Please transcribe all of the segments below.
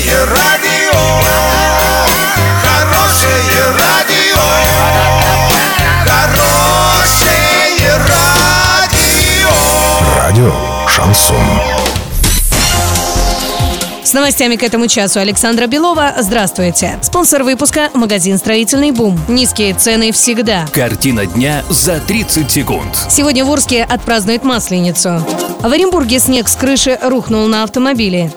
Хорошее радио, хорошее радио, хорошее радио. Радио Шансон. С новостями к этому часу Александра Белова. Здравствуйте. Спонсор выпуска – магазин «Строительный бум». Низкие цены всегда. Картина дня за 30 секунд. Сегодня в Орске отпразднуют Масленицу. В Оренбурге снег с крыши рухнул на автомобиле.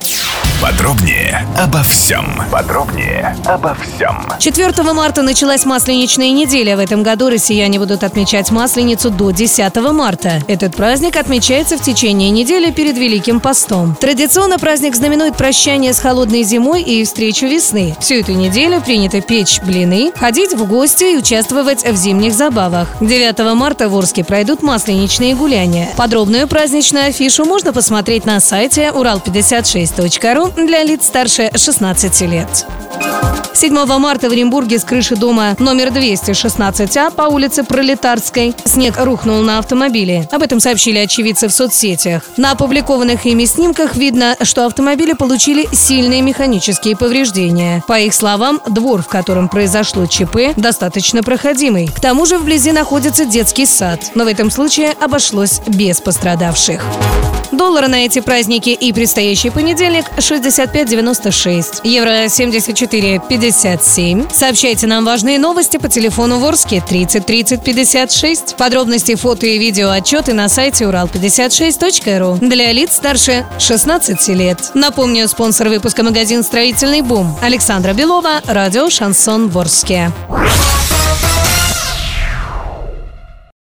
Подробнее обо всем. Подробнее обо всем. 4 марта началась Масленичная неделя. В этом году россияне будут отмечать Масленицу до 10 марта. Этот праздник отмечается в течение недели перед Великим постом. Традиционно праздник знаменует прощание с холодной зимой и встречу весны. Всю эту неделю принято печь блины, ходить в гости и участвовать в зимних забавах. 9 марта в Орске пройдут масленичные гуляния. Подробную праздничную афишу можно посмотреть на сайте урал56.ру для лиц старше 16 лет. 7 марта в Оренбурге с крыши дома номер 216А по улице Пролетарской снег рухнул на автомобиле. Об этом сообщили очевидцы в соцсетях. На опубликованных ими снимках видно, что автомобили получили сильные механические повреждения. По их словам, двор, в котором произошло ЧП, достаточно проходимый. К тому же вблизи находится детский сад. Но в этом случае обошлось без пострадавших. Доллары на эти праздники и предстоящий понедельник 65.96. Евро 74.57. Сообщайте нам важные новости по телефону Ворске 30 30 56. Подробности, фото и видео отчеты на сайте урал56.ру для лиц старше 16 лет. Напомню, спонсор выпуска магазин «Строительный бум» Александра Белова, радио «Шансон Ворске».